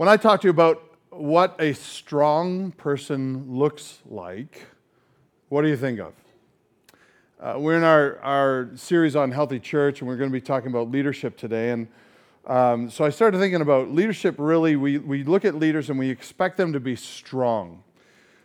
When I talk to you about what a strong person looks like, what do you think of? Uh, we're in our, our series on healthy church, and we're going to be talking about leadership today. And um, so I started thinking about leadership really, we, we look at leaders and we expect them to be strong.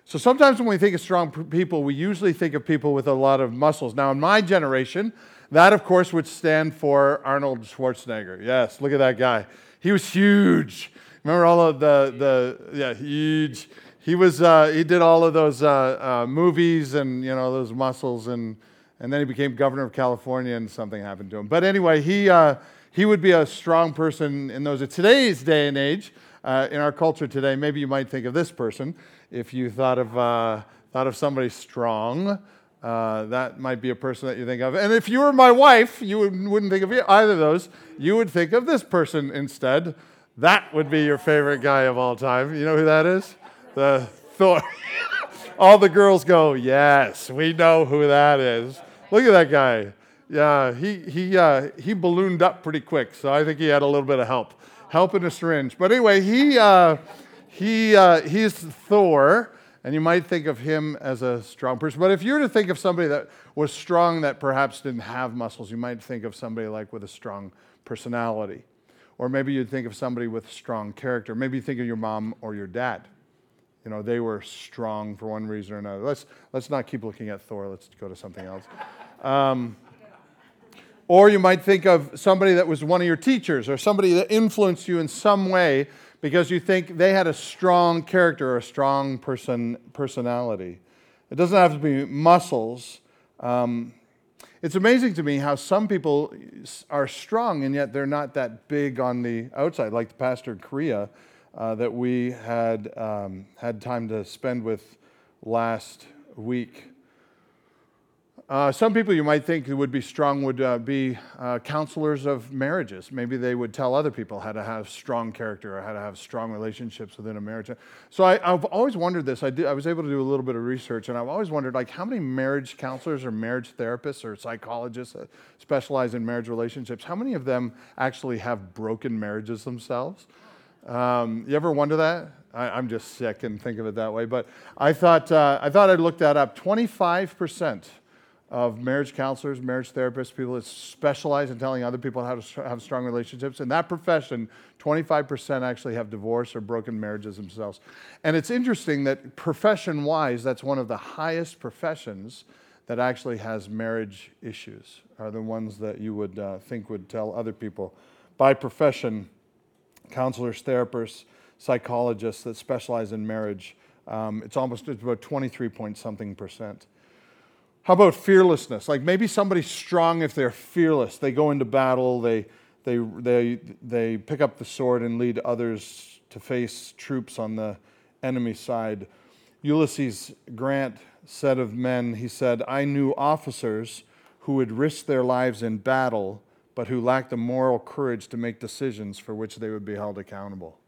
So sometimes when we think of strong people, we usually think of people with a lot of muscles. Now, in my generation, that of course would stand for Arnold Schwarzenegger. Yes, look at that guy. He was huge. Remember all of the, the yeah, huge. He was, uh, he did all of those uh, uh, movies and, you know, those muscles and, and then he became governor of California and something happened to him. But anyway, he, uh, he would be a strong person in those. Today's day and age, uh, in our culture today, maybe you might think of this person if you thought of, uh, thought of somebody strong. Uh, that might be a person that you think of. And if you were my wife, you wouldn't think of either of those. You would think of this person instead. That would be your favorite guy of all time. You know who that is? The Thor. all the girls go, yes, we know who that is. Look at that guy. Yeah, he, he, uh, he ballooned up pretty quick, so I think he had a little bit of help. Help in a syringe. But anyway, he, uh, he, uh, he's Thor, and you might think of him as a strong person. But if you were to think of somebody that was strong that perhaps didn't have muscles, you might think of somebody like with a strong personality. Or maybe you'd think of somebody with strong character. Maybe you think of your mom or your dad. You know, they were strong for one reason or another. Let's, let's not keep looking at Thor. Let's go to something else. Um, or you might think of somebody that was one of your teachers or somebody that influenced you in some way because you think they had a strong character or a strong person, personality. It doesn't have to be muscles. Um, it's amazing to me how some people are strong and yet they're not that big on the outside, like the pastor in Korea uh, that we had um, had time to spend with last week. Uh, some people you might think would be strong would uh, be uh, counselors of marriages. Maybe they would tell other people how to have strong character or how to have strong relationships within a marriage. So I, have always wondered this. I, did, I was able to do a little bit of research, and I've always wondered like how many marriage counselors or marriage therapists or psychologists that specialize in marriage relationships, how many of them actually have broken marriages themselves? Um, you ever wonder that? I, am just sick and think of it that way. But I thought, uh, I thought I'd look that up. 25 percent of marriage counselors, marriage therapists, people that specialize in telling other people how to have strong relationships. In that profession, 25% actually have divorce or broken marriages themselves. And it's interesting that profession wise, that's one of the highest professions that actually has marriage issues, are the ones that you would uh, think would tell other people. By profession, counselors, therapists, psychologists that specialize in marriage, um, it's almost it's about 23 point something percent. How about fearlessness? Like maybe somebody's strong if they're fearless. They go into battle, they, they, they, they pick up the sword and lead others to face troops on the enemy side. Ulysses Grant said of men, he said, I knew officers who would risk their lives in battle, but who lacked the moral courage to make decisions for which they would be held accountable.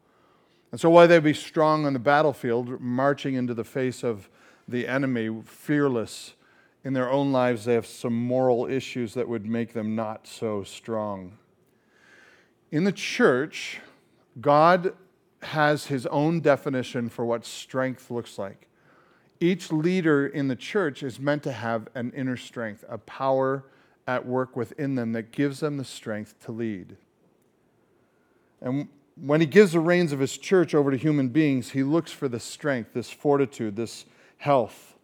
And so, while they'd be strong on the battlefield, marching into the face of the enemy, fearless, in their own lives, they have some moral issues that would make them not so strong. In the church, God has his own definition for what strength looks like. Each leader in the church is meant to have an inner strength, a power at work within them that gives them the strength to lead. And when he gives the reins of his church over to human beings, he looks for this strength, this fortitude, this health.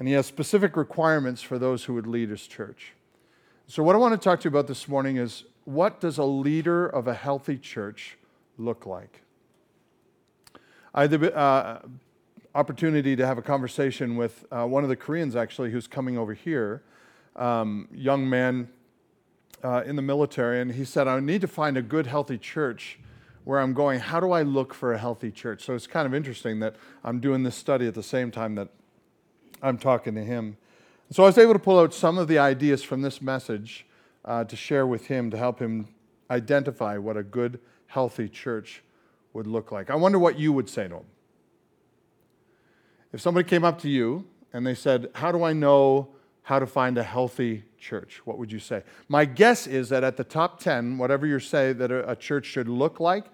And he has specific requirements for those who would lead his church. So, what I want to talk to you about this morning is what does a leader of a healthy church look like? I had the uh, opportunity to have a conversation with uh, one of the Koreans, actually, who's coming over here, um, young man uh, in the military, and he said, I need to find a good, healthy church where I'm going. How do I look for a healthy church? So it's kind of interesting that I'm doing this study at the same time that I'm talking to him. So I was able to pull out some of the ideas from this message uh, to share with him to help him identify what a good, healthy church would look like. I wonder what you would say to him. If somebody came up to you and they said, How do I know how to find a healthy church? What would you say? My guess is that at the top 10, whatever you say that a church should look like,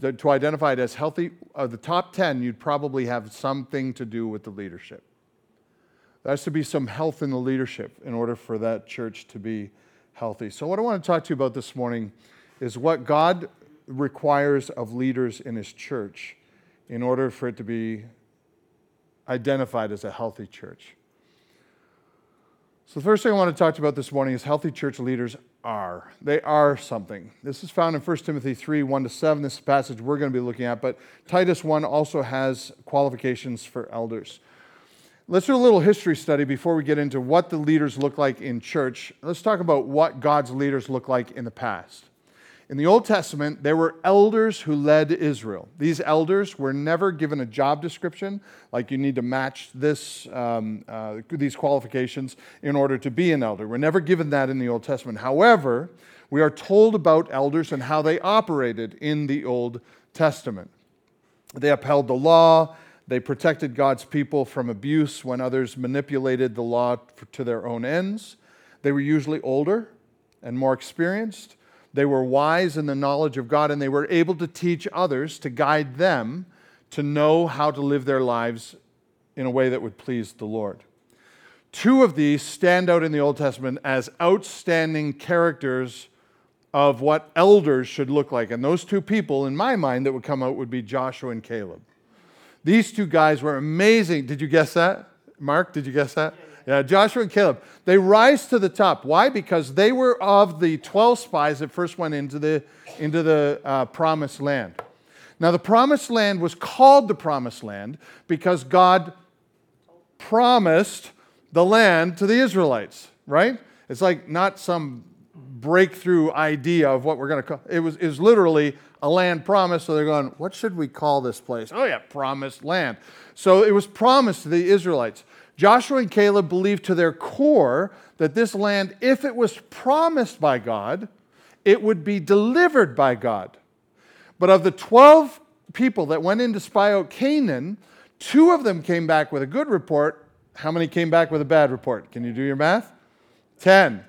to, identify it as healthy, of the top 10, you'd probably have something to do with the leadership. There has to be some health in the leadership in order for that church to be healthy. So, what I want to talk to you about this morning is what God requires of leaders in His church in order for it to be identified as a healthy church. So, the first thing I want to talk to you about this morning is healthy church leaders are. They are something. This is found in 1 Timothy 3 1 to 7, this passage we're going to be looking at, but Titus 1 also has qualifications for elders. Let's do a little history study before we get into what the leaders look like in church. Let's talk about what God's leaders look like in the past. In the Old Testament, there were elders who led Israel. These elders were never given a job description, like you need to match this, um, uh, these qualifications in order to be an elder. We're never given that in the Old Testament. However, we are told about elders and how they operated in the Old Testament. They upheld the law, they protected God's people from abuse when others manipulated the law to their own ends. They were usually older and more experienced. They were wise in the knowledge of God, and they were able to teach others, to guide them to know how to live their lives in a way that would please the Lord. Two of these stand out in the Old Testament as outstanding characters of what elders should look like. And those two people, in my mind, that would come out would be Joshua and Caleb. These two guys were amazing. Did you guess that? Mark, did you guess that? Yeah, Joshua and Caleb. They rise to the top. Why? Because they were of the 12 spies that first went into the, into the uh, promised land. Now, the promised land was called the promised land because God promised the land to the Israelites, right? It's like not some breakthrough idea of what we're going to call it was, was literally a land promised so they're going what should we call this place oh yeah promised land so it was promised to the israelites Joshua and Caleb believed to their core that this land, if it was promised by God, it would be delivered by God. But of the 12 people that went in to spy out Canaan, two of them came back with a good report. How many came back with a bad report? Can you do your math? 10.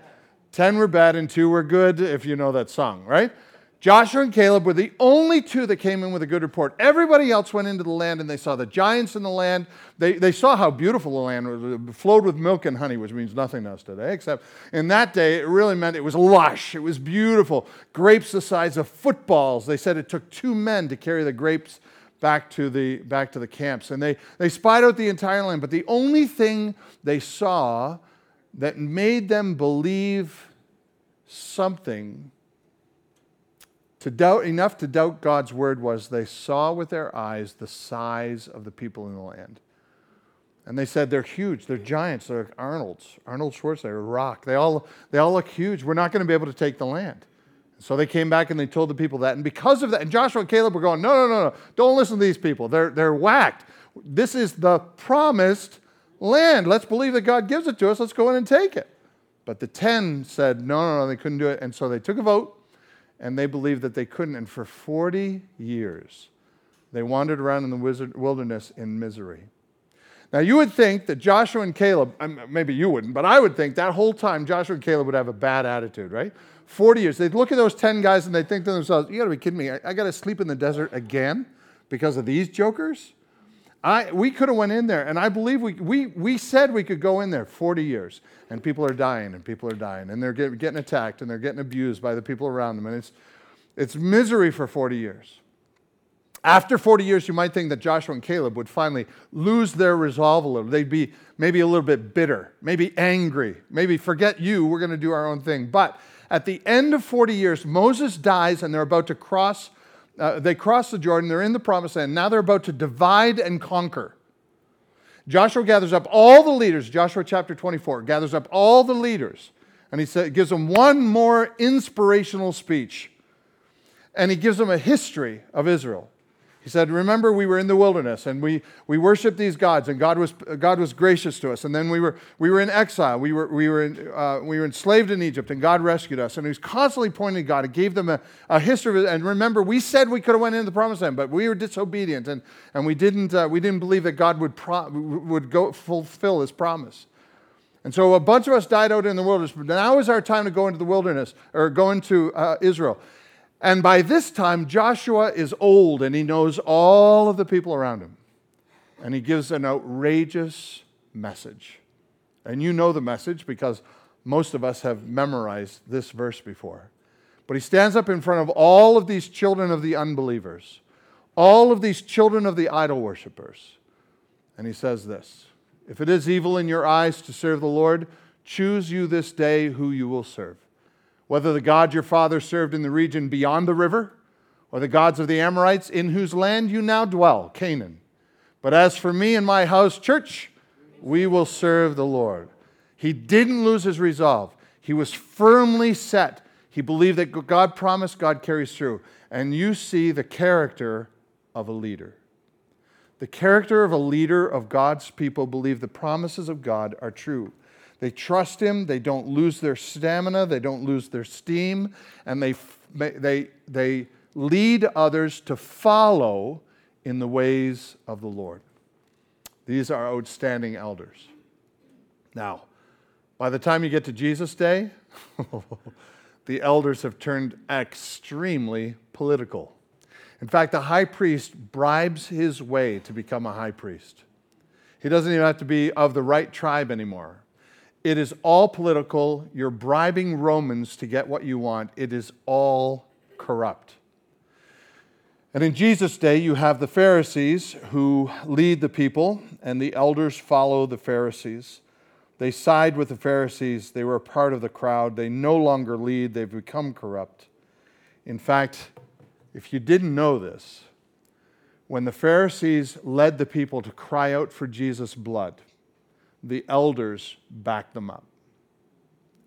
10 were bad and two were good, if you know that song, right? Joshua and Caleb were the only two that came in with a good report. Everybody else went into the land and they saw the giants in the land. They, they saw how beautiful the land was. It flowed with milk and honey, which means nothing to us today, except in that day, it really meant it was lush. It was beautiful. Grapes the size of footballs. They said it took two men to carry the grapes back to the, back to the camps. And they, they spied out the entire land. But the only thing they saw that made them believe something to doubt, enough to doubt God's word was they saw with their eyes the size of the people in the land. And they said they're huge, they're giants, they're like Arnold's, Arnold Schwarzenegger, Rock. They all, they all look huge. We're not going to be able to take the land. So they came back and they told the people that. And because of that, and Joshua and Caleb were going, no, no, no, no, don't listen to these people. They're, they're whacked. This is the promised land. Let's believe that God gives it to us. Let's go in and take it. But the 10 said, no, no, no, they couldn't do it. And so they took a vote and they believed that they couldn't. And for 40 years, they wandered around in the wilderness in misery. Now, you would think that Joshua and Caleb, um, maybe you wouldn't, but I would think that whole time Joshua and Caleb would have a bad attitude, right? 40 years. They'd look at those 10 guys and they'd think to themselves, you gotta be kidding me. I, I gotta sleep in the desert again because of these jokers? I, we could have went in there, and I believe we, we, we said we could go in there 40 years, and people are dying, and people are dying, and they're get, getting attacked, and they're getting abused by the people around them, and it's, it's misery for 40 years. After 40 years, you might think that Joshua and Caleb would finally lose their resolve a little. They'd be maybe a little bit bitter, maybe angry, maybe forget you, we're going to do our own thing. But at the end of 40 years, Moses dies, and they're about to cross uh, they cross the Jordan, they're in the promised land. Now they're about to divide and conquer. Joshua gathers up all the leaders, Joshua chapter 24, gathers up all the leaders, and he said, gives them one more inspirational speech. And he gives them a history of Israel. He said, Remember, we were in the wilderness and we, we worshiped these gods, and God was, God was gracious to us. And then we were, we were in exile. We were, we, were in, uh, we were enslaved in Egypt, and God rescued us. And he was constantly pointing to God and gave them a, a history it. And remember, we said we could have went into the promised land, but we were disobedient, and, and we, didn't, uh, we didn't believe that God would, pro- would go fulfill his promise. And so a bunch of us died out in the wilderness, but now is our time to go into the wilderness or go into uh, Israel. And by this time, Joshua is old and he knows all of the people around him. And he gives an outrageous message. And you know the message because most of us have memorized this verse before. But he stands up in front of all of these children of the unbelievers, all of these children of the idol worshippers. And he says this If it is evil in your eyes to serve the Lord, choose you this day who you will serve whether the God your father served in the region beyond the river, or the gods of the Amorites in whose land you now dwell, Canaan. But as for me and my house, church, we will serve the Lord. He didn't lose his resolve. He was firmly set. He believed that God promised, God carries through. And you see the character of a leader. The character of a leader of God's people believe the promises of God are true. They trust him, they don't lose their stamina, they don't lose their steam, and they, they, they lead others to follow in the ways of the Lord. These are outstanding elders. Now, by the time you get to Jesus' day, the elders have turned extremely political. In fact, the high priest bribes his way to become a high priest. He doesn't even have to be of the right tribe anymore. It is all political. You're bribing Romans to get what you want. It is all corrupt. And in Jesus' day, you have the Pharisees who lead the people, and the elders follow the Pharisees. They side with the Pharisees. They were a part of the crowd. They no longer lead, they've become corrupt. In fact, if you didn't know this, when the Pharisees led the people to cry out for Jesus' blood, the elders backed them up.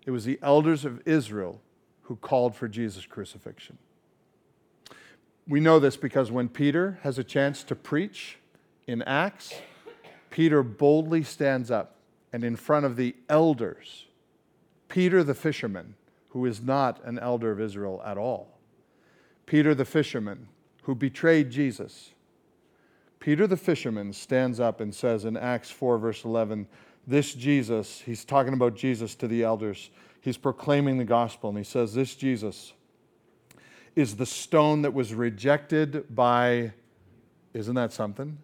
It was the elders of Israel who called for Jesus' crucifixion. We know this because when Peter has a chance to preach in Acts, Peter boldly stands up and in front of the elders, Peter the fisherman, who is not an elder of Israel at all, Peter the fisherman who betrayed Jesus, Peter the fisherman stands up and says in Acts 4, verse 11, This Jesus, he's talking about Jesus to the elders, he's proclaiming the gospel, and he says, This Jesus is the stone that was rejected by, isn't that something?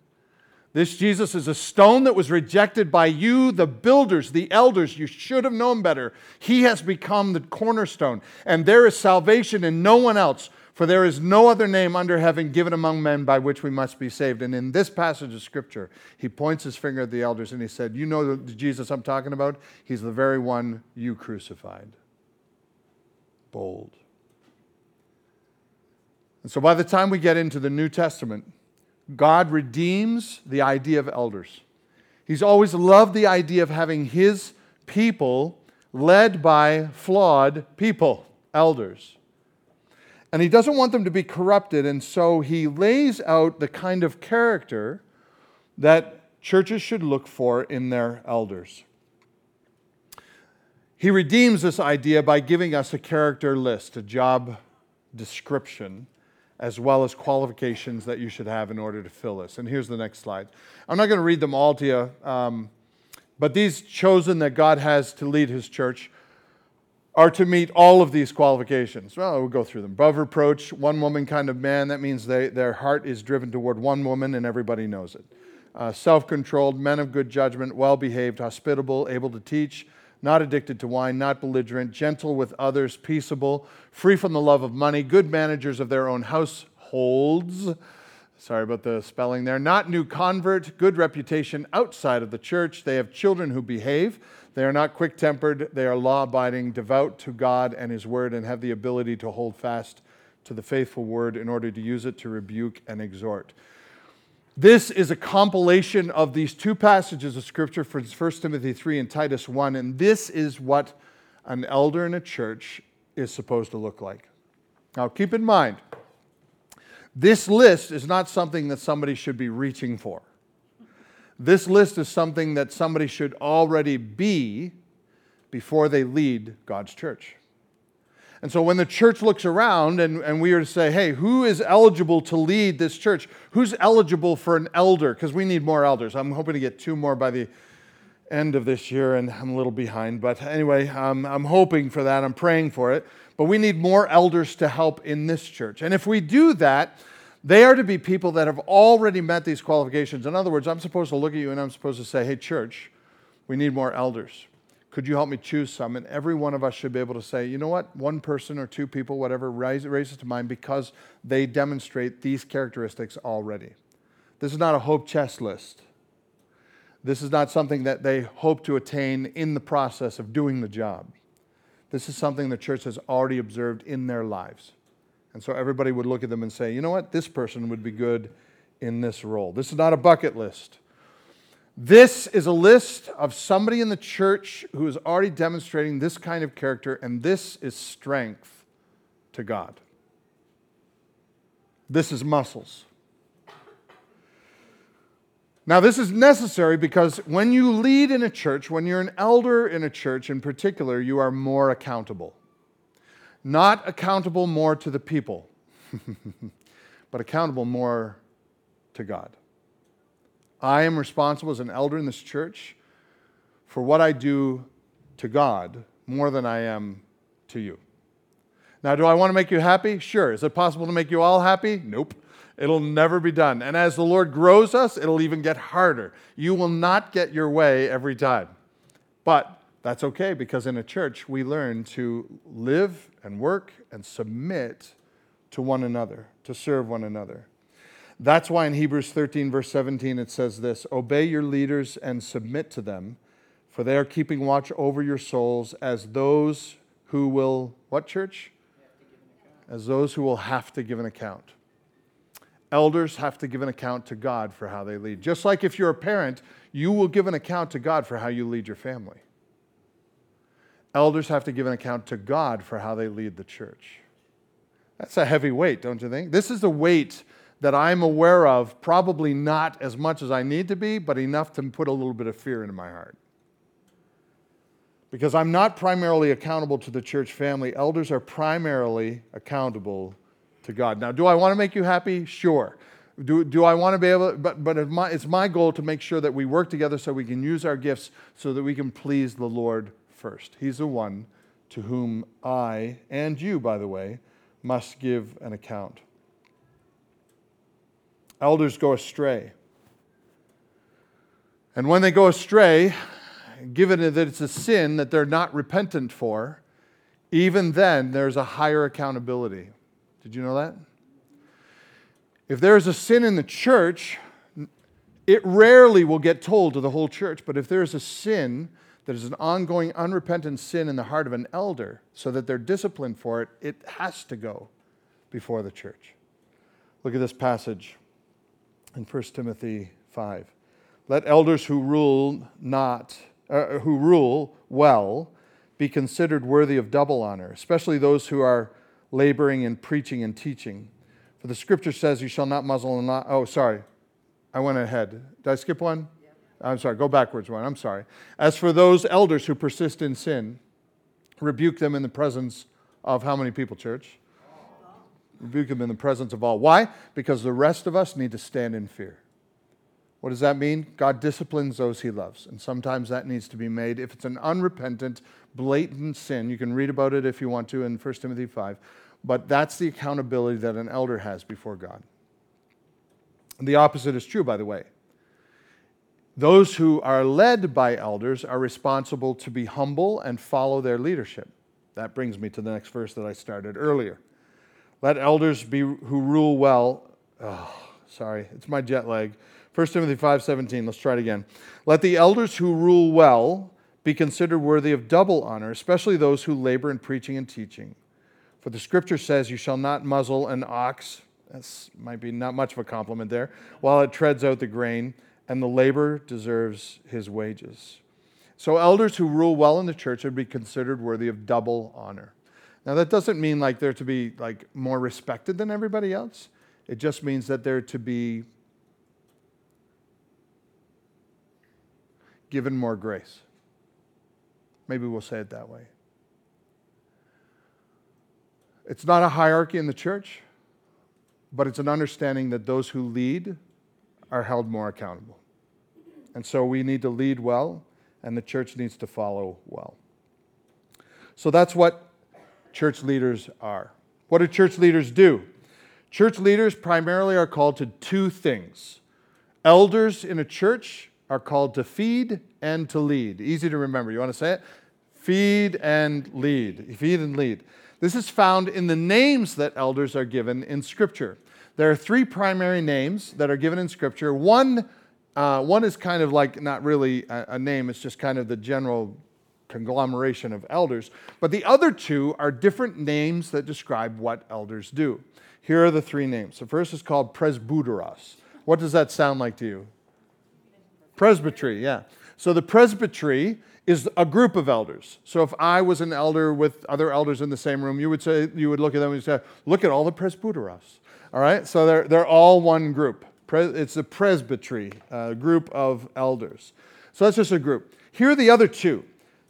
This Jesus is a stone that was rejected by you, the builders, the elders. You should have known better. He has become the cornerstone, and there is salvation in no one else. For there is no other name under heaven given among men by which we must be saved. And in this passage of Scripture, he points his finger at the elders and he said, You know the Jesus I'm talking about? He's the very one you crucified. Bold. And so by the time we get into the New Testament, God redeems the idea of elders. He's always loved the idea of having his people led by flawed people, elders. And he doesn't want them to be corrupted, and so he lays out the kind of character that churches should look for in their elders. He redeems this idea by giving us a character list, a job description, as well as qualifications that you should have in order to fill this. And here's the next slide. I'm not going to read them all to you, um, but these chosen that God has to lead his church are to meet all of these qualifications. Well, we'll go through them. Above reproach, one woman kind of man. That means they, their heart is driven toward one woman and everybody knows it. Uh, Self controlled, men of good judgment, well behaved, hospitable, able to teach, not addicted to wine, not belligerent, gentle with others, peaceable, free from the love of money, good managers of their own households. Sorry about the spelling there. Not new convert, good reputation outside of the church. They have children who behave. They are not quick tempered, they are law abiding, devout to God and His word, and have the ability to hold fast to the faithful word in order to use it to rebuke and exhort. This is a compilation of these two passages of Scripture from 1 Timothy 3 and Titus 1, and this is what an elder in a church is supposed to look like. Now, keep in mind, this list is not something that somebody should be reaching for. This list is something that somebody should already be before they lead God's church. And so when the church looks around and, and we are to say, hey, who is eligible to lead this church? Who's eligible for an elder? Because we need more elders. I'm hoping to get two more by the end of this year, and I'm a little behind. But anyway, um, I'm hoping for that. I'm praying for it. But we need more elders to help in this church. And if we do that, they are to be people that have already met these qualifications. In other words, I'm supposed to look at you and I'm supposed to say, hey, church, we need more elders. Could you help me choose some? And every one of us should be able to say, you know what, one person or two people, whatever, raises to mind because they demonstrate these characteristics already. This is not a hope chest list. This is not something that they hope to attain in the process of doing the job. This is something the church has already observed in their lives. And so everybody would look at them and say, you know what, this person would be good in this role. This is not a bucket list. This is a list of somebody in the church who is already demonstrating this kind of character, and this is strength to God. This is muscles. Now, this is necessary because when you lead in a church, when you're an elder in a church in particular, you are more accountable. Not accountable more to the people, but accountable more to God. I am responsible as an elder in this church for what I do to God more than I am to you. Now, do I want to make you happy? Sure. Is it possible to make you all happy? Nope. It'll never be done. And as the Lord grows us, it'll even get harder. You will not get your way every time. But that's okay because in a church, we learn to live and work and submit to one another, to serve one another. That's why in Hebrews 13, verse 17, it says this Obey your leaders and submit to them, for they are keeping watch over your souls as those who will, what church? As those who will have to give an account. Elders have to give an account to God for how they lead. Just like if you're a parent, you will give an account to God for how you lead your family. Elders have to give an account to God for how they lead the church. That's a heavy weight, don't you think? This is a weight that I'm aware of, probably not as much as I need to be, but enough to put a little bit of fear into my heart. Because I'm not primarily accountable to the church family, elders are primarily accountable to God. Now, do I want to make you happy? Sure. Do, do I want to be able, but, but it's my, it's my goal to make sure that we work together so we can use our gifts so that we can please the Lord first. He's the one to whom I, and you, by the way, must give an account. Elders go astray. And when they go astray, given that it's a sin that they're not repentant for, even then there's a higher accountability. Did you know that? If there is a sin in the church, it rarely will get told to the whole church. But if there is a sin that is an ongoing, unrepentant sin in the heart of an elder, so that they're disciplined for it, it has to go before the church. Look at this passage in 1 Timothy 5. Let elders who rule not, uh, who rule well, be considered worthy of double honor, especially those who are laboring in preaching and teaching. For the scripture says, You shall not muzzle and not. Oh, sorry. I went ahead. Did I skip one? I'm sorry. Go backwards one. I'm sorry. As for those elders who persist in sin, rebuke them in the presence of how many people, church? Rebuke them in the presence of all. Why? Because the rest of us need to stand in fear. What does that mean? God disciplines those he loves. And sometimes that needs to be made. If it's an unrepentant, blatant sin, you can read about it if you want to in 1 Timothy 5. But that's the accountability that an elder has before God. The opposite is true, by the way. Those who are led by elders are responsible to be humble and follow their leadership. That brings me to the next verse that I started earlier. Let elders be who rule well. Oh, sorry, it's my jet lag. 1 Timothy 5:17. Let's try it again. Let the elders who rule well be considered worthy of double honor, especially those who labor in preaching and teaching. For the scripture says, You shall not muzzle an ox. That might be not much of a compliment there, while it treads out the grain, and the labor deserves his wages. So, elders who rule well in the church would be considered worthy of double honor. Now, that doesn't mean like they're to be like more respected than everybody else. It just means that they're to be given more grace. Maybe we'll say it that way. It's not a hierarchy in the church, but it's an understanding that those who lead are held more accountable. And so we need to lead well, and the church needs to follow well. So that's what church leaders are. What do church leaders do? Church leaders primarily are called to two things. Elders in a church are called to feed and to lead. Easy to remember. You want to say it? Feed and lead. Feed and lead. This is found in the names that elders are given in Scripture. There are three primary names that are given in Scripture. One, uh, one is kind of like not really a, a name, it's just kind of the general conglomeration of elders. But the other two are different names that describe what elders do. Here are the three names. The first is called presbyteros. What does that sound like to you? Presbytery, yeah. So the presbytery is a group of elders. So if I was an elder with other elders in the same room, you would say you would look at them and say, "Look at all the presbyteros." All right, so they're they're all one group. It's a presbytery, a group of elders. So that's just a group. Here are the other two,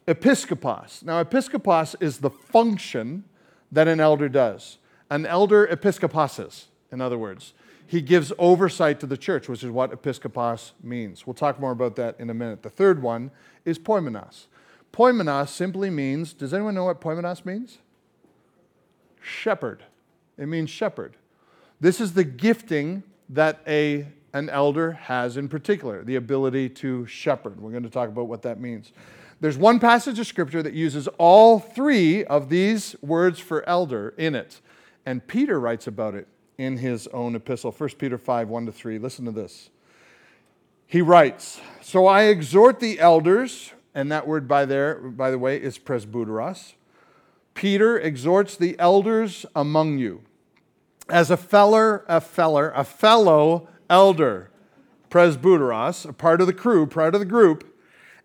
episkopos. Now, episkopos is the function that an elder does. An elder episkoposes, in other words he gives oversight to the church, which is what episkopos means. We'll talk more about that in a minute. The third one is poimenos. Poimenos simply means, does anyone know what poimenos means? Shepherd. It means shepherd. This is the gifting that a, an elder has in particular, the ability to shepherd. We're going to talk about what that means. There's one passage of scripture that uses all three of these words for elder in it, and Peter writes about it in his own epistle, 1 Peter 5 1 to 3. Listen to this. He writes, So I exhort the elders, and that word by there, by the way, is presbyteros. Peter exhorts the elders among you as a feller, a feller, a fellow elder, presbyteros, a part of the crew, part of the group,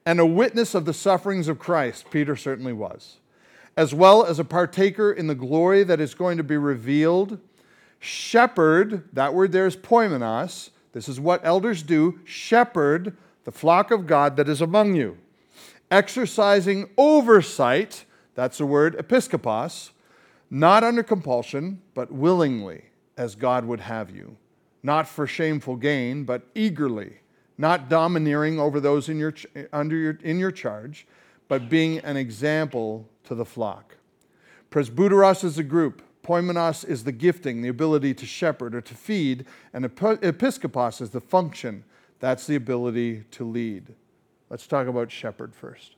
and a witness of the sufferings of Christ. Peter certainly was, as well as a partaker in the glory that is going to be revealed shepherd, that word there is poimenos. This is what elders do shepherd the flock of God that is among you. Exercising oversight, that's the word episkopos, not under compulsion, but willingly, as God would have you. Not for shameful gain, but eagerly. Not domineering over those in your, under your, in your charge, but being an example to the flock. Presbyteros is a group Poimenos is the gifting, the ability to shepherd or to feed, and episkopos is the function. That's the ability to lead. Let's talk about shepherd first.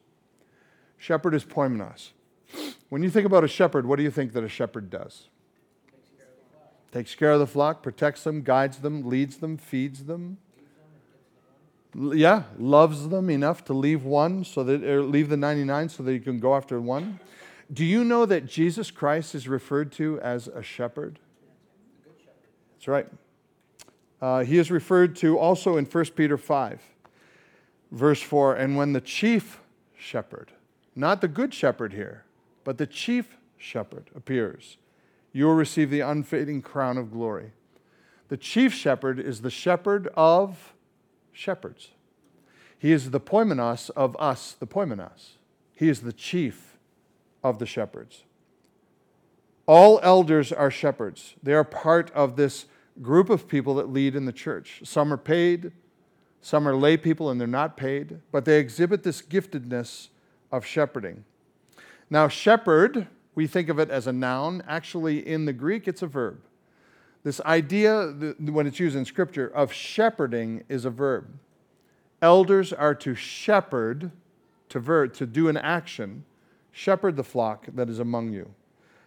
Shepherd is poimenos. When you think about a shepherd, what do you think that a shepherd does? Takes care of the flock, protects them, guides them, leads them, feeds them. Yeah, loves them enough to leave one so that or leave the 99 so that you can go after one. Do you know that Jesus Christ is referred to as a shepherd? That's right. Uh, he is referred to also in 1 Peter 5, verse 4. And when the chief shepherd, not the good shepherd here, but the chief shepherd appears, you will receive the unfading crown of glory. The chief shepherd is the shepherd of shepherds. He is the poimenos of us, the poimenos. He is the chief of the shepherds. All elders are shepherds. They are part of this group of people that lead in the church. Some are paid, some are lay people and they're not paid, but they exhibit this giftedness of shepherding. Now, shepherd, we think of it as a noun. Actually, in the Greek, it's a verb. This idea, when it's used in Scripture, of shepherding is a verb. Elders are to shepherd, to, ver- to do an action, Shepherd the flock that is among you.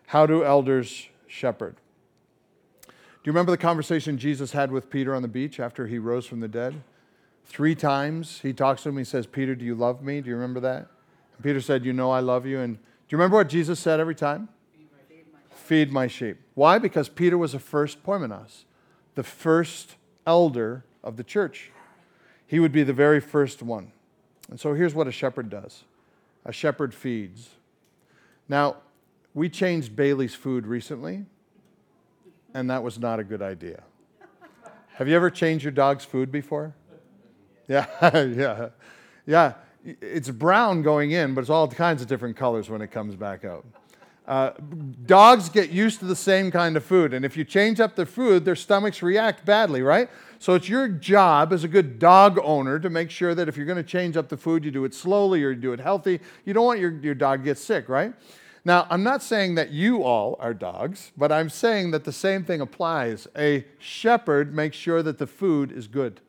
How do elders shepherd? Do you remember the conversation Jesus had with Peter on the beach after he rose from the dead? Three times he talks to him. He says, Peter, do you love me? Do you remember that? And Peter said, You know I love you. And do you remember what Jesus said every time? Feed my, Feed my sheep. Why? Because Peter was the first poimenos, the first elder of the church. He would be the very first one. And so here's what a shepherd does a shepherd feeds. Now, we changed Bailey's food recently, and that was not a good idea. Have you ever changed your dog's food before? Yeah, yeah, yeah. It's brown going in, but it's all kinds of different colors when it comes back out. Uh, dogs get used to the same kind of food, and if you change up the food, their stomachs react badly, right? So it's your job as a good dog owner to make sure that if you're going to change up the food, you do it slowly or you do it healthy. You don't want your, your dog to get sick, right? Now, I'm not saying that you all are dogs, but I'm saying that the same thing applies. A shepherd makes sure that the food is good.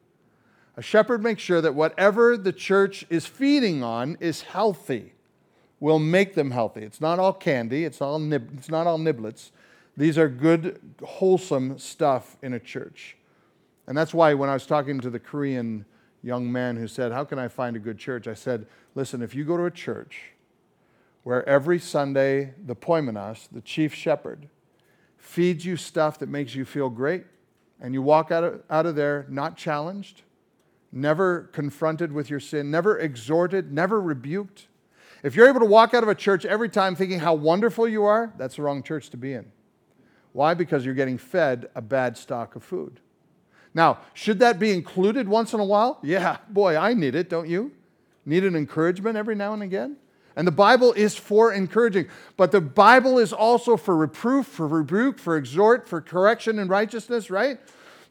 A shepherd makes sure that whatever the church is feeding on is healthy, will make them healthy. It's not all candy, it's, all nib- it's not all niblets. These are good, wholesome stuff in a church. And that's why when I was talking to the Korean young man who said, How can I find a good church? I said, Listen, if you go to a church where every Sunday the poimenos, the chief shepherd, feeds you stuff that makes you feel great, and you walk out of, out of there not challenged, never confronted with your sin, never exhorted, never rebuked. If you're able to walk out of a church every time thinking how wonderful you are, that's the wrong church to be in. Why? Because you're getting fed a bad stock of food. Now, should that be included once in a while? Yeah, boy, I need it, don't you? Need an encouragement every now and again? And the Bible is for encouraging, but the Bible is also for reproof, for rebuke, for exhort, for correction and righteousness, right?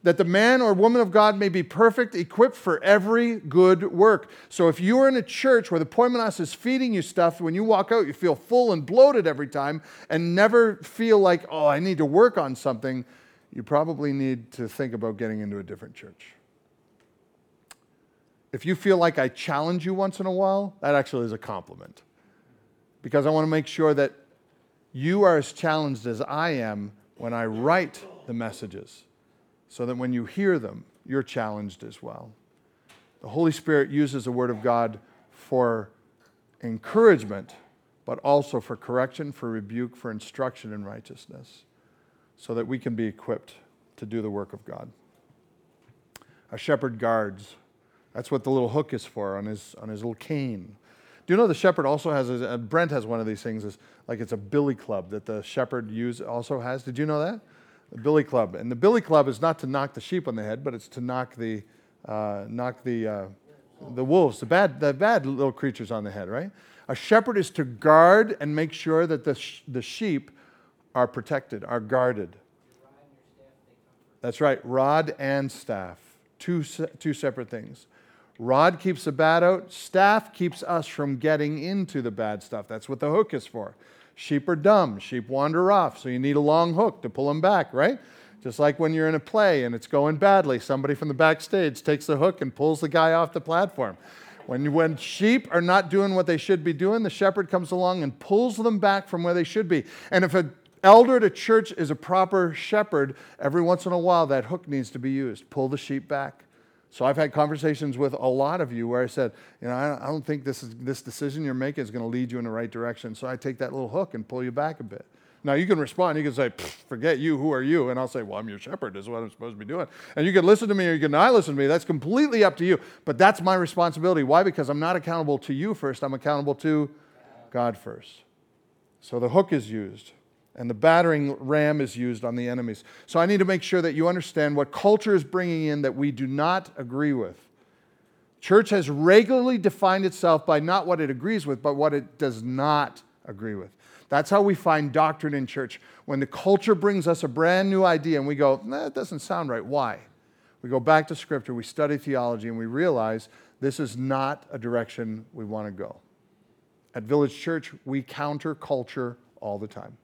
That the man or woman of God may be perfect, equipped for every good work. So if you are in a church where the poimenos is feeding you stuff, when you walk out, you feel full and bloated every time and never feel like, oh, I need to work on something, you probably need to think about getting into a different church. If you feel like I challenge you once in a while, that actually is a compliment because I want to make sure that you are as challenged as I am when I write the messages, so that when you hear them, you're challenged as well. The Holy Spirit uses the Word of God for encouragement, but also for correction, for rebuke, for instruction in righteousness, so that we can be equipped to do the work of God. A shepherd guards. That's what the little hook is for on his, on his little cane. Do you know the shepherd also has, a, Brent has one of these things, is like it's a billy club that the shepherd use also has. Did you know that? The billy club. And the billy club is not to knock the sheep on the head, but it's to knock the, uh, knock the, uh, the wolves, the bad, the bad little creatures on the head, right? A shepherd is to guard and make sure that the, sh- the sheep are protected, are guarded. That's right, rod and staff, two, se- two separate things. Rod keeps the bad out, staff keeps us from getting into the bad stuff. That's what the hook is for. Sheep are dumb, sheep wander off, so you need a long hook to pull them back, right? Just like when you're in a play and it's going badly, somebody from the backstage takes the hook and pulls the guy off the platform. When, when sheep are not doing what they should be doing, the shepherd comes along and pulls them back from where they should be. And if an elder at a church is a proper shepherd, every once in a while that hook needs to be used. Pull the sheep back. So I've had conversations with a lot of you where I said, you know, I don't think this, is, this decision you're making is going to lead you in the right direction. So I take that little hook and pull you back a bit. Now you can respond. You can say, "Forget you. Who are you?" And I'll say, "Well, I'm your shepherd. Is what I'm supposed to be doing." And you can listen to me or you can not listen to me. That's completely up to you. But that's my responsibility. Why? Because I'm not accountable to you first. I'm accountable to God first. So the hook is used and the battering ram is used on the enemies. So I need to make sure that you understand what culture is bringing in that we do not agree with. Church has regularly defined itself by not what it agrees with, but what it does not agree with. That's how we find doctrine in church. When the culture brings us a brand new idea and we go, nah, that doesn't sound right. Why? We go back to Scripture, we study theology, and we realize this is not a direction we want to go. At Village Church, we counter culture all the time.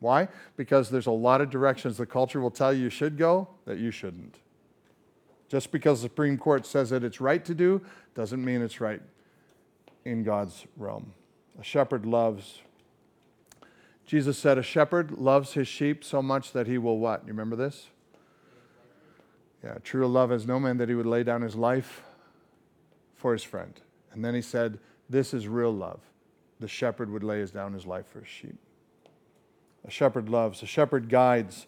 Why? Because there's a lot of directions the culture will tell you you should go that you shouldn't. Just because the Supreme Court says that it's right to do doesn't mean it's right in God's realm. A shepherd loves. Jesus said, A shepherd loves his sheep so much that he will what? You remember this? Yeah, true love has no man that he would lay down his life for his friend. And then he said, This is real love. The shepherd would lay down his life for his sheep. A shepherd loves, a shepherd guides.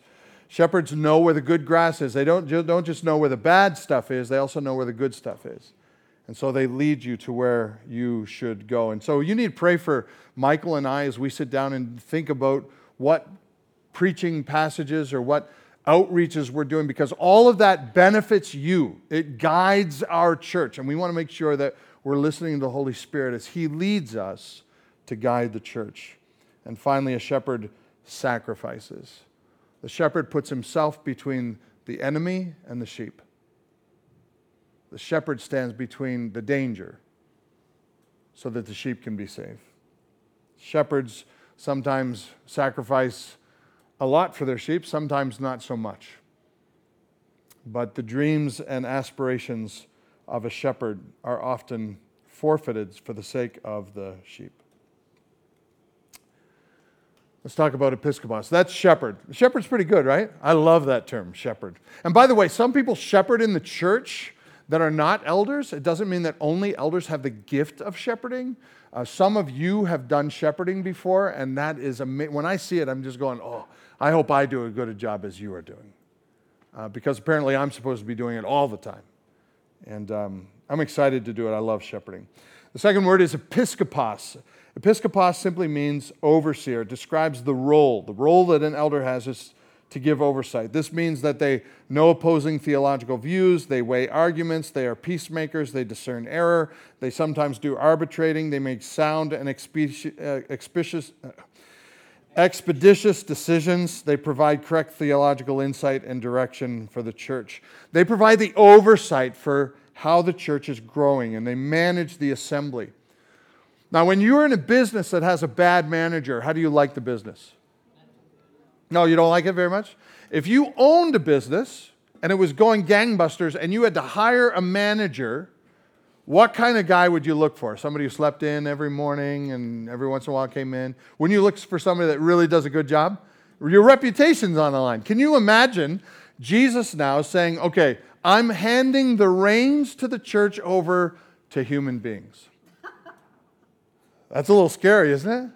Shepherds know where the good grass is. They don't, don't just know where the bad stuff is, they also know where the good stuff is. And so they lead you to where you should go. And so you need to pray for Michael and I as we sit down and think about what preaching passages or what outreaches we're doing because all of that benefits you. It guides our church. And we want to make sure that we're listening to the Holy Spirit as He leads us to guide the church. And finally, a shepherd sacrifices. The shepherd puts himself between the enemy and the sheep. The shepherd stands between the danger so that the sheep can be safe. Shepherds sometimes sacrifice a lot for their sheep, sometimes not so much. But the dreams and aspirations of a shepherd are often forfeited for the sake of the sheep. Let's talk about episkopos. That's shepherd. Shepherd's pretty good, right? I love that term, shepherd. And by the way, some people shepherd in the church that are not elders. It doesn't mean that only elders have the gift of shepherding. Uh, some of you have done shepherding before, and that is amazing. When I see it, I'm just going, oh, I hope I do as good a job as you are doing. Uh, because apparently I'm supposed to be doing it all the time. And um, I'm excited to do it. I love shepherding. The second word is episkopos. Episkopos simply means overseer. It describes the role. The role that an elder has is to give oversight. This means that they know opposing theological views, they weigh arguments, they are peacemakers, they discern error, they sometimes do arbitrating, they make sound and uh, expeditious, uh, expeditious decisions, they provide correct theological insight and direction for the church. They provide the oversight for how the church is growing and they manage the assembly. Now, when you're in a business that has a bad manager, how do you like the business? No, you don't like it very much? If you owned a business and it was going gangbusters and you had to hire a manager, what kind of guy would you look for? Somebody who slept in every morning and every once in a while came in? Wouldn't you look for somebody that really does a good job? Your reputation's on the line. Can you imagine Jesus now saying, okay, I'm handing the reins to the church over to human beings? That's a little scary, isn't it?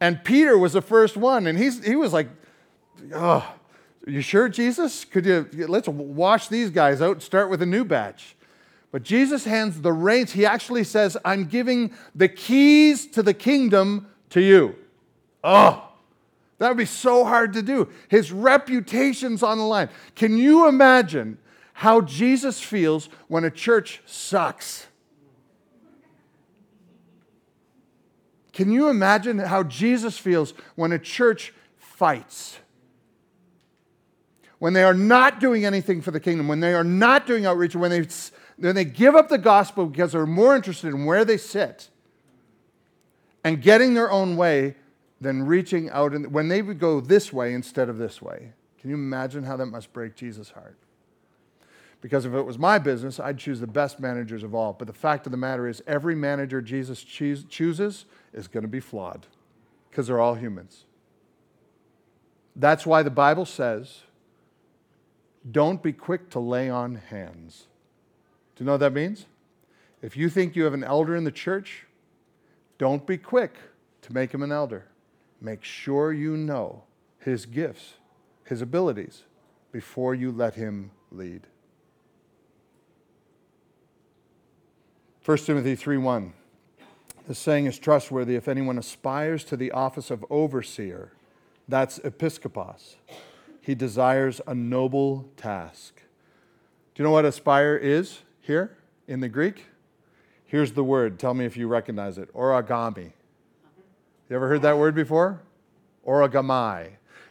And Peter was the first one, and he's, he was like oh, you sure, Jesus? Could you, let's wash these guys out and start with a new batch. But Jesus hands the reins. He actually says, I'm giving the keys to the kingdom to you. Oh, that would be so hard to do. His reputation's on the line. Can you imagine how Jesus feels when a church sucks? Can you imagine how Jesus feels when a church fights? when they are not doing anything for the kingdom, when they are not doing outreach, when they, when they give up the gospel because they're more interested in where they sit and getting their own way than reaching out, and when they would go this way instead of this way. Can you imagine how that must break Jesus' heart? Because if it was my business, I'd choose the best managers of all. But the fact of the matter is, every manager Jesus choose, chooses is going to be flawed because they're all humans. That's why the Bible says don't be quick to lay on hands. Do you know what that means? If you think you have an elder in the church, don't be quick to make him an elder. Make sure you know his gifts, his abilities, before you let him lead. 1 Timothy 3:1. The saying is trustworthy if anyone aspires to the office of overseer, that's episkopos he desires a noble task. Do you know what aspire is here in the Greek? Here's the word. Tell me if you recognize it origami. You ever heard that word before? Origami.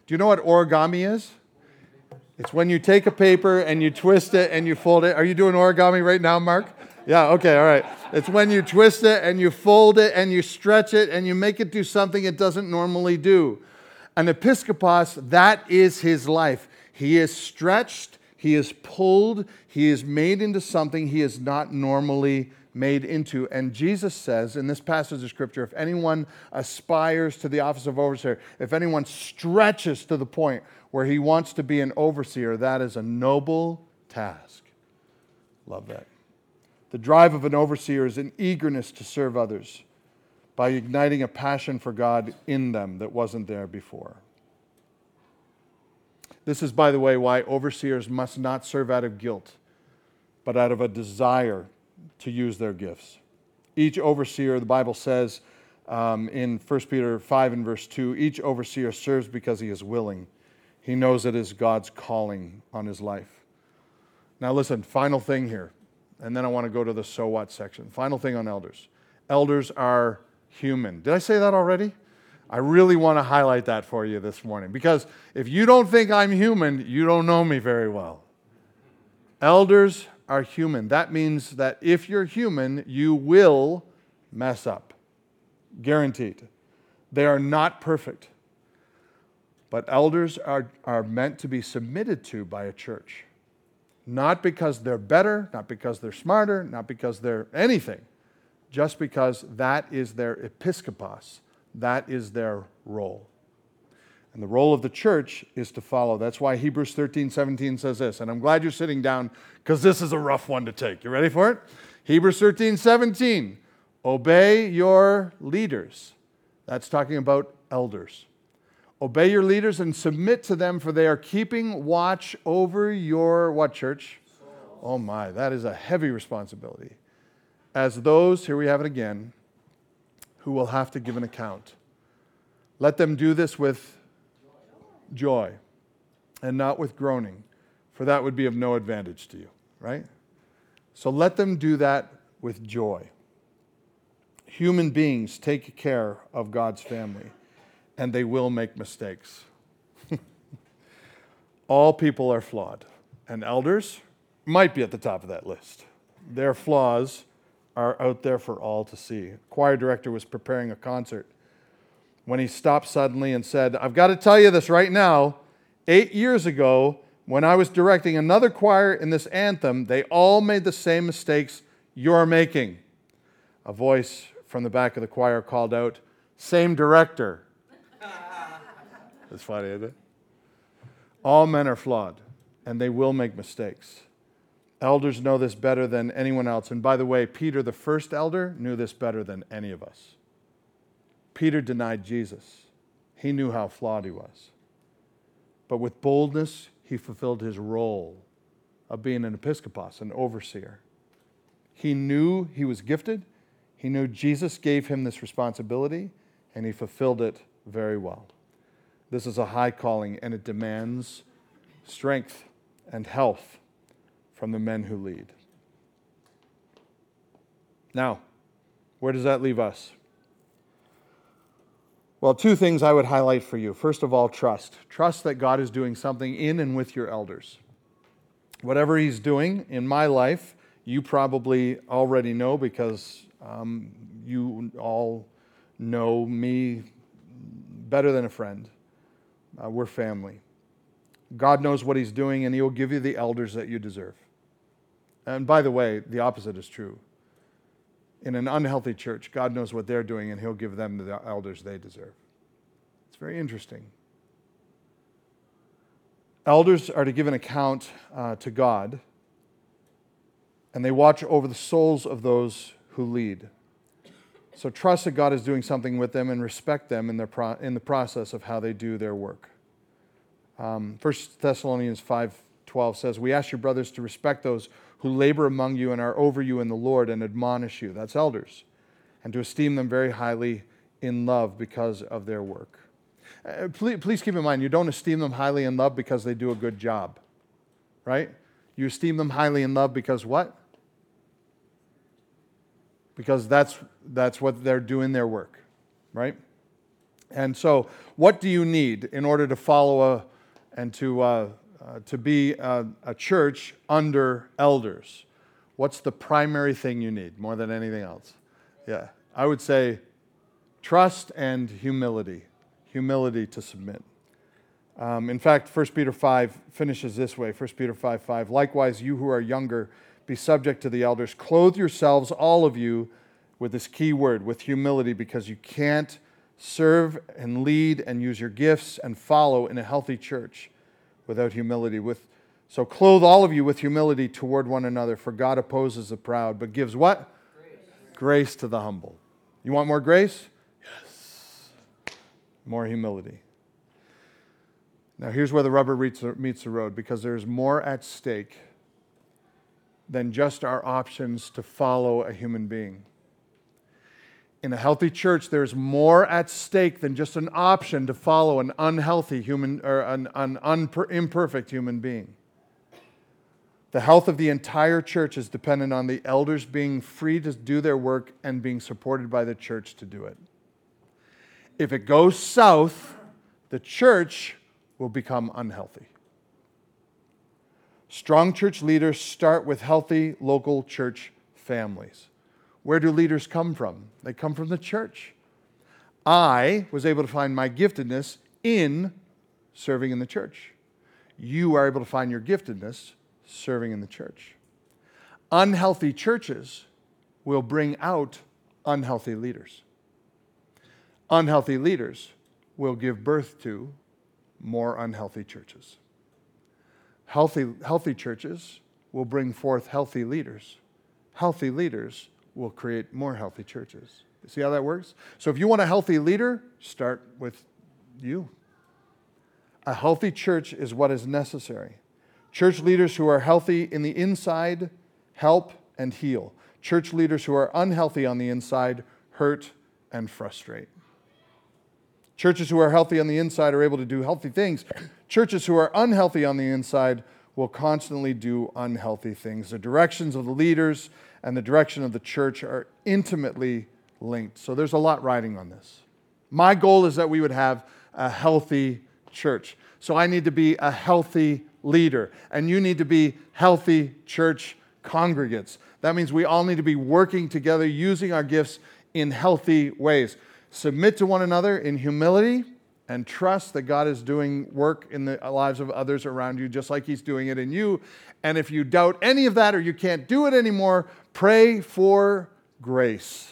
Do you know what origami is? It's when you take a paper and you twist it and you fold it. Are you doing origami right now, Mark? Yeah, okay, all right. It's when you twist it and you fold it and you stretch it and you make it do something it doesn't normally do. An episkopos, that is his life. He is stretched, he is pulled, he is made into something he is not normally made into. And Jesus says in this passage of scripture if anyone aspires to the office of overseer, if anyone stretches to the point where he wants to be an overseer, that is a noble task. Love that. The drive of an overseer is an eagerness to serve others by igniting a passion for God in them that wasn't there before. This is, by the way, why overseers must not serve out of guilt, but out of a desire to use their gifts. Each overseer, the Bible says um, in 1 Peter 5 and verse 2, each overseer serves because he is willing. He knows it is God's calling on his life. Now, listen, final thing here, and then I want to go to the so what section. Final thing on elders. Elders are human. Did I say that already? I really want to highlight that for you this morning because if you don't think I'm human, you don't know me very well. Elders are human. That means that if you're human, you will mess up. Guaranteed. They are not perfect. But elders are, are meant to be submitted to by a church. Not because they're better, not because they're smarter, not because they're anything, just because that is their episkopos, that is their role. And the role of the church is to follow. That's why Hebrews 13, 17 says this. And I'm glad you're sitting down because this is a rough one to take. You ready for it? Hebrews 13, 17. Obey your leaders. That's talking about elders. Obey your leaders and submit to them, for they are keeping watch over your what, church? Oh my, that is a heavy responsibility. As those, here we have it again, who will have to give an account. Let them do this with joy and not with groaning, for that would be of no advantage to you, right? So let them do that with joy. Human beings take care of God's family and they will make mistakes. All people are flawed, and elders might be at the top of that list. Their flaws are out there for all to see. A choir director was preparing a concert when he stopped suddenly and said, I've got to tell you this right now. Eight years ago, when I was directing another choir in this anthem, they all made the same mistakes you're making. A voice from the back of the choir called out, Same director. That's funny, isn't it? All men are flawed, and they will make mistakes. Elders know this better than anyone else. And by the way, Peter, the first elder, knew this better than any of us. Peter denied Jesus. He knew how flawed he was. But with boldness, he fulfilled his role of being an episkopos, an overseer. He knew he was gifted, he knew Jesus gave him this responsibility, and he fulfilled it very well. This is a high calling, and it demands strength and health from the men who lead. Now, where does that leave us? Well, two things I would highlight for you. First of all, trust. Trust that God is doing something in and with your elders. Whatever He's doing in my life, you probably already know because um, you all know me better than a friend. Uh, we're family. God knows what He's doing, and He will give you the elders that you deserve. And by the way, the opposite is true. In an unhealthy church, God knows what they're doing, and He'll give them the elders they deserve. It's very interesting. Elders are to give an account uh, to God, and they watch over the souls of those who lead. So trust that God is doing something with them and respect them in, their pro- in the process of how they do their work. Um, 1 Thessalonians 5.12 says, We ask your brothers to respect those who labor among you and are over you in the Lord and admonish you. That's elders. And to esteem them very highly in love because of their work. Uh, please, please keep in mind, you don't esteem them highly in love because they do a good job, right? You esteem them highly in love because what? Because that's, that's what they're doing their work, right? And so, what do you need in order to follow a, and to, uh, uh, to be a, a church under elders? What's the primary thing you need more than anything else? Yeah, I would say trust and humility. Humility to submit. Um, in fact, 1 Peter 5 finishes this way 1 Peter 5 5. Likewise, you who are younger, be subject to the elders. Clothe yourselves, all of you, with this key word, with humility, because you can't serve and lead and use your gifts and follow in a healthy church without humility. With, so clothe all of you with humility toward one another, for God opposes the proud, but gives what? Grace, grace to the humble. You want more grace? Yes. More humility. Now, here's where the rubber meets the road because there's more at stake than just our options to follow a human being. In a healthy church, there's more at stake than just an option to follow an unhealthy human or an, an unper, imperfect human being. The health of the entire church is dependent on the elders being free to do their work and being supported by the church to do it. If it goes south, the church will become unhealthy. Strong church leaders start with healthy local church families. Where do leaders come from? They come from the church. I was able to find my giftedness in serving in the church. You are able to find your giftedness serving in the church. Unhealthy churches will bring out unhealthy leaders. Unhealthy leaders will give birth to more unhealthy churches. Healthy, healthy churches will bring forth healthy leaders. Healthy leaders will create more healthy churches. See how that works? So if you want a healthy leader, start with you. A healthy church is what is necessary. Church leaders who are healthy in the inside help and heal. Church leaders who are unhealthy on the inside hurt and frustrate. Churches who are healthy on the inside are able to do healthy things. Churches who are unhealthy on the inside will constantly do unhealthy things. The directions of the leaders and the direction of the church are intimately linked. So there's a lot riding on this. My goal is that we would have a healthy church. So I need to be a healthy leader, and you need to be healthy church congregants. That means we all need to be working together, using our gifts in healthy ways. Submit to one another in humility and trust that God is doing work in the lives of others around you, just like He's doing it in you. And if you doubt any of that or you can't do it anymore, pray for grace.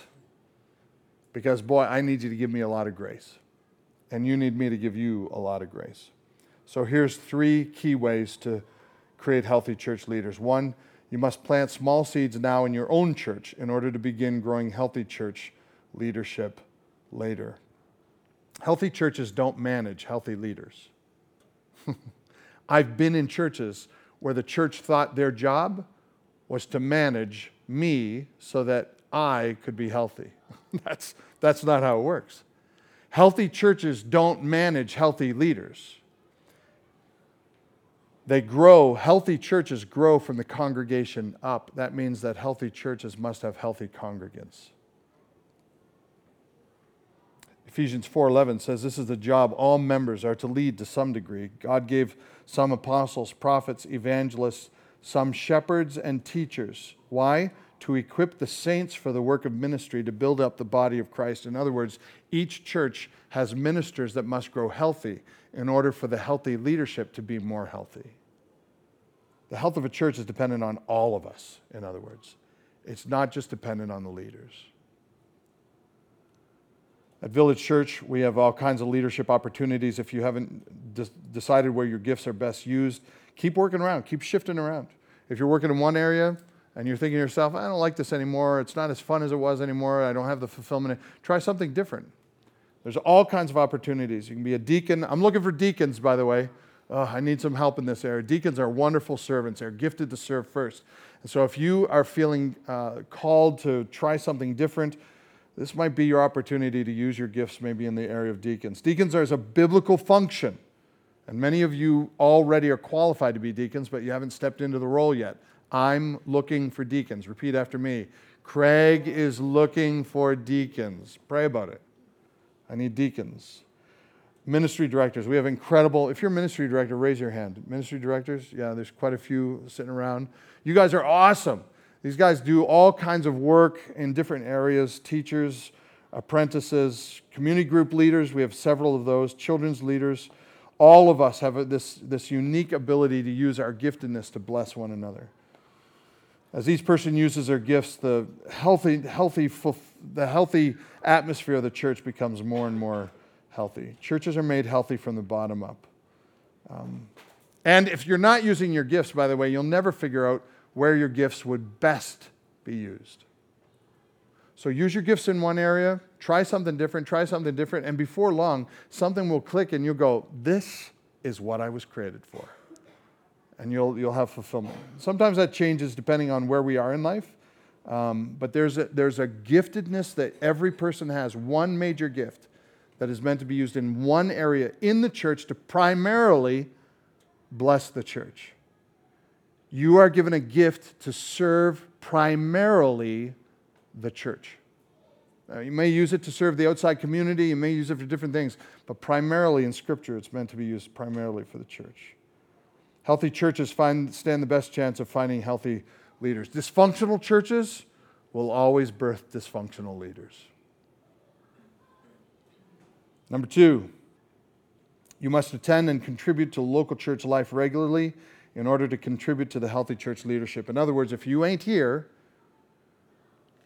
Because, boy, I need you to give me a lot of grace. And you need me to give you a lot of grace. So here's three key ways to create healthy church leaders. One, you must plant small seeds now in your own church in order to begin growing healthy church leadership later. Healthy churches don't manage healthy leaders. I've been in churches where the church thought their job was to manage me so that I could be healthy. that's, that's not how it works. Healthy churches don't manage healthy leaders. They grow, healthy churches grow from the congregation up. That means that healthy churches must have healthy congregants. Ephesians 4:11 says this is the job all members are to lead to some degree. God gave some apostles, prophets, evangelists, some shepherds and teachers. Why? To equip the saints for the work of ministry to build up the body of Christ. In other words, each church has ministers that must grow healthy in order for the healthy leadership to be more healthy. The health of a church is dependent on all of us, in other words. It's not just dependent on the leaders. At Village Church, we have all kinds of leadership opportunities. If you haven't de- decided where your gifts are best used, keep working around, keep shifting around. If you're working in one area and you're thinking to yourself, I don't like this anymore, it's not as fun as it was anymore, I don't have the fulfillment, try something different. There's all kinds of opportunities. You can be a deacon. I'm looking for deacons, by the way. Oh, I need some help in this area. Deacons are wonderful servants. They're gifted to serve first. And so if you are feeling uh, called to try something different, this might be your opportunity to use your gifts maybe in the area of deacons. Deacons are as a biblical function. And many of you already are qualified to be deacons, but you haven't stepped into the role yet. I'm looking for deacons. Repeat after me. Craig is looking for deacons. Pray about it. I need deacons ministry directors. We have incredible, if you're a ministry director, raise your hand. Ministry directors, yeah, there's quite a few sitting around. You guys are awesome. These guys do all kinds of work in different areas teachers, apprentices, community group leaders. We have several of those, children's leaders. All of us have this, this unique ability to use our giftedness to bless one another. As each person uses their gifts, the healthy, healthy, the healthy atmosphere of the church becomes more and more healthy. Churches are made healthy from the bottom up. Um, and if you're not using your gifts, by the way, you'll never figure out where your gifts would best be used. So use your gifts in one area, try something different, try something different, and before long, something will click and you'll go, This is what I was created for. And you'll, you'll have fulfillment. Sometimes that changes depending on where we are in life. Um, but there's a, there's a giftedness that every person has, one major gift that is meant to be used in one area in the church to primarily bless the church. You are given a gift to serve primarily the church. Now, you may use it to serve the outside community, you may use it for different things, but primarily in Scripture, it's meant to be used primarily for the church. Healthy churches find, stand the best chance of finding healthy leaders. Dysfunctional churches will always birth dysfunctional leaders. Number two, you must attend and contribute to local church life regularly in order to contribute to the healthy church leadership. In other words, if you ain't here,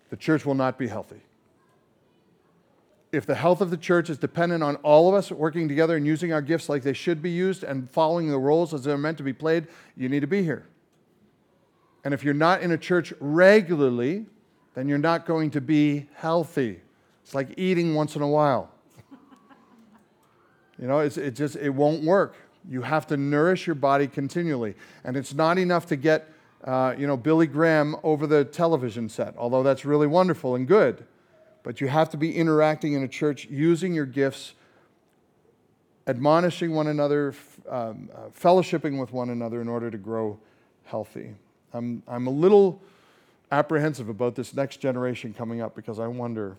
the church will not be healthy. If the health of the church is dependent on all of us working together and using our gifts like they should be used and following the roles as they're meant to be played, you need to be here. And if you're not in a church regularly, then you're not going to be healthy. It's like eating once in a while. you know, it's, it just it won't work. You have to nourish your body continually, and it's not enough to get uh, you know Billy Graham over the television set, although that's really wonderful and good. But you have to be interacting in a church, using your gifts, admonishing one another, um, uh, fellowshipping with one another in order to grow healthy. I'm, I'm a little apprehensive about this next generation coming up because I wonder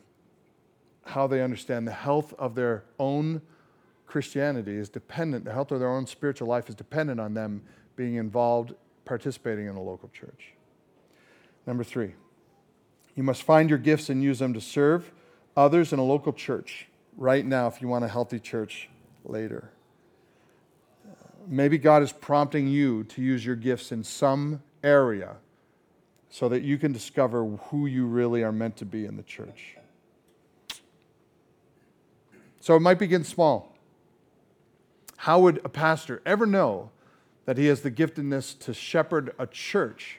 how they understand the health of their own Christianity is dependent, the health of their own spiritual life is dependent on them being involved, participating in a local church. Number three, you must find your gifts and use them to serve others in a local church right now if you want a healthy church later. Maybe God is prompting you to use your gifts in some area so that you can discover who you really are meant to be in the church. So it might begin small. How would a pastor ever know that he has the giftedness to shepherd a church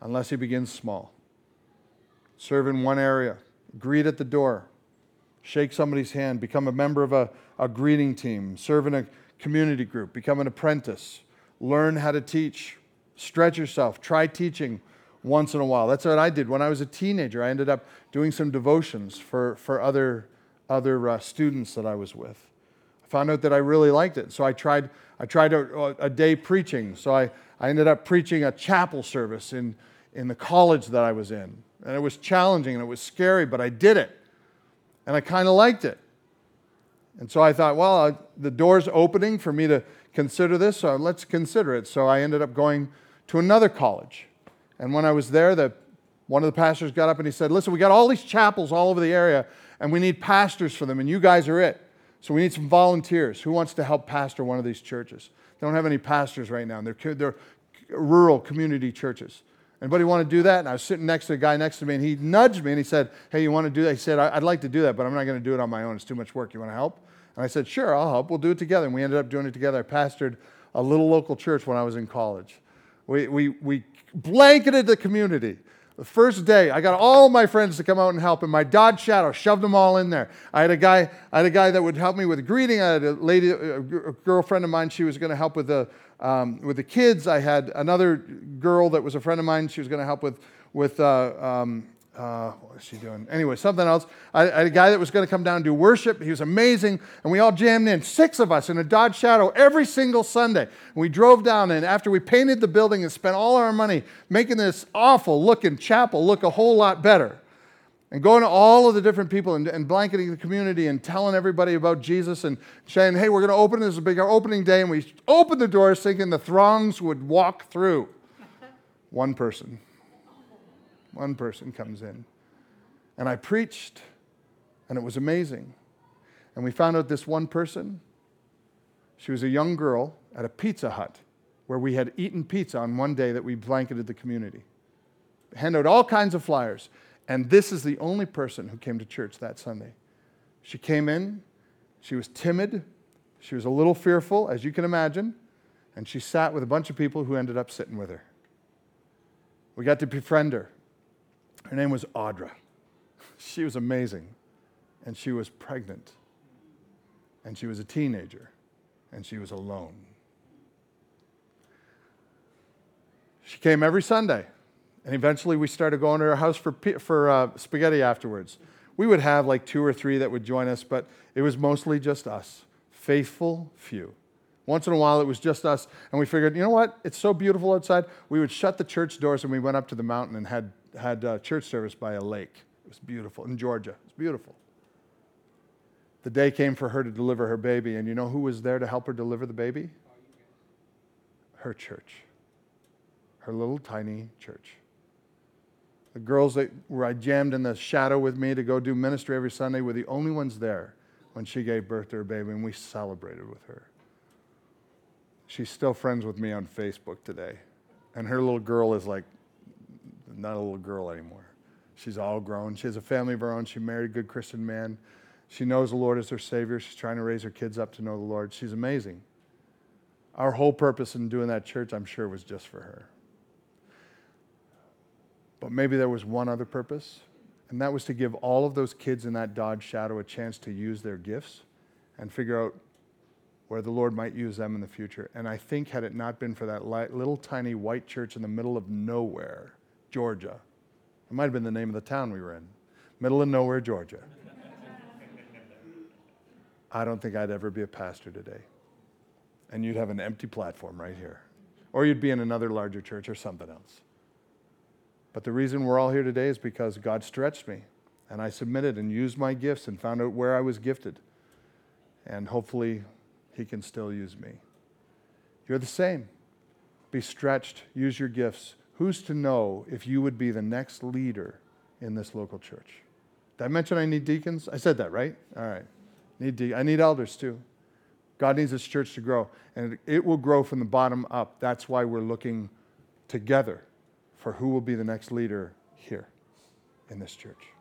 unless he begins small? Serve in one area, greet at the door, shake somebody's hand, become a member of a, a greeting team, serve in a community group, become an apprentice, learn how to teach, stretch yourself, try teaching once in a while. That's what I did when I was a teenager. I ended up doing some devotions for, for other, other uh, students that I was with. I found out that I really liked it. So I tried, I tried a, a day preaching. So I, I ended up preaching a chapel service in, in the college that I was in. And it was challenging and it was scary, but I did it. And I kind of liked it. And so I thought, well, uh, the door's opening for me to consider this, so let's consider it. So I ended up going to another college. And when I was there, the, one of the pastors got up and he said, Listen, we got all these chapels all over the area, and we need pastors for them, and you guys are it. So we need some volunteers. Who wants to help pastor one of these churches? They don't have any pastors right now. They're, they're rural community churches. Anybody want to do that? And I was sitting next to a guy next to me, and he nudged me and he said, Hey, you want to do that? He said, I'd like to do that, but I'm not going to do it on my own. It's too much work. You want to help? And I said, Sure, I'll help. We'll do it together. And we ended up doing it together. I pastored a little local church when I was in college. We, we, we blanketed the community. The first day, I got all my friends to come out and help, and my Dodge Shadow shoved them all in there. I had a guy, I had a guy that would help me with greeting. I had a lady, a girlfriend of mine. She was going to help with the um, with the kids. I had another girl that was a friend of mine. She was going to help with with uh, um, uh, what was she doing? Anyway, something else. I, I had a guy that was going to come down and do worship. He was amazing. And we all jammed in, six of us in a Dodge Shadow every single Sunday. And we drove down, and after we painted the building and spent all our money making this awful looking chapel look a whole lot better, and going to all of the different people and, and blanketing the community and telling everybody about Jesus and saying, hey, we're going to open this big opening day. And we opened the doors thinking the throngs would walk through. One person. One person comes in. And I preached, and it was amazing. And we found out this one person, she was a young girl at a Pizza Hut where we had eaten pizza on one day that we blanketed the community. Hand out all kinds of flyers. And this is the only person who came to church that Sunday. She came in, she was timid, she was a little fearful, as you can imagine, and she sat with a bunch of people who ended up sitting with her. We got to befriend her. Her name was Audra. She was amazing. And she was pregnant. And she was a teenager. And she was alone. She came every Sunday. And eventually we started going to her house for, for uh, spaghetti afterwards. We would have like two or three that would join us, but it was mostly just us. Faithful few. Once in a while, it was just us, and we figured, you know what? It's so beautiful outside. We would shut the church doors and we went up to the mountain and had had uh, church service by a lake. It was beautiful in Georgia. It was beautiful. The day came for her to deliver her baby, and you know who was there to help her deliver the baby? Her church. Her little tiny church. The girls that were I jammed in the shadow with me to go do ministry every Sunday were the only ones there when she gave birth to her baby, and we celebrated with her. She's still friends with me on Facebook today. And her little girl is like not a little girl anymore. She's all grown. She has a family of her own. She married a good Christian man. She knows the Lord as her Savior. She's trying to raise her kids up to know the Lord. She's amazing. Our whole purpose in doing that church, I'm sure, was just for her. But maybe there was one other purpose, and that was to give all of those kids in that Dodge Shadow a chance to use their gifts and figure out where the Lord might use them in the future. And I think, had it not been for that little tiny white church in the middle of nowhere, Georgia, it might have been the name of the town we were in, middle of nowhere, Georgia. I don't think I'd ever be a pastor today. And you'd have an empty platform right here. Or you'd be in another larger church or something else. But the reason we're all here today is because God stretched me and I submitted and used my gifts and found out where I was gifted. And hopefully, He can still use me. You're the same. Be stretched, use your gifts. Who's to know if you would be the next leader in this local church? Did I mention I need deacons? I said that, right? All right. Need de- I need elders too. God needs this church to grow, and it will grow from the bottom up. That's why we're looking together for who will be the next leader here in this church.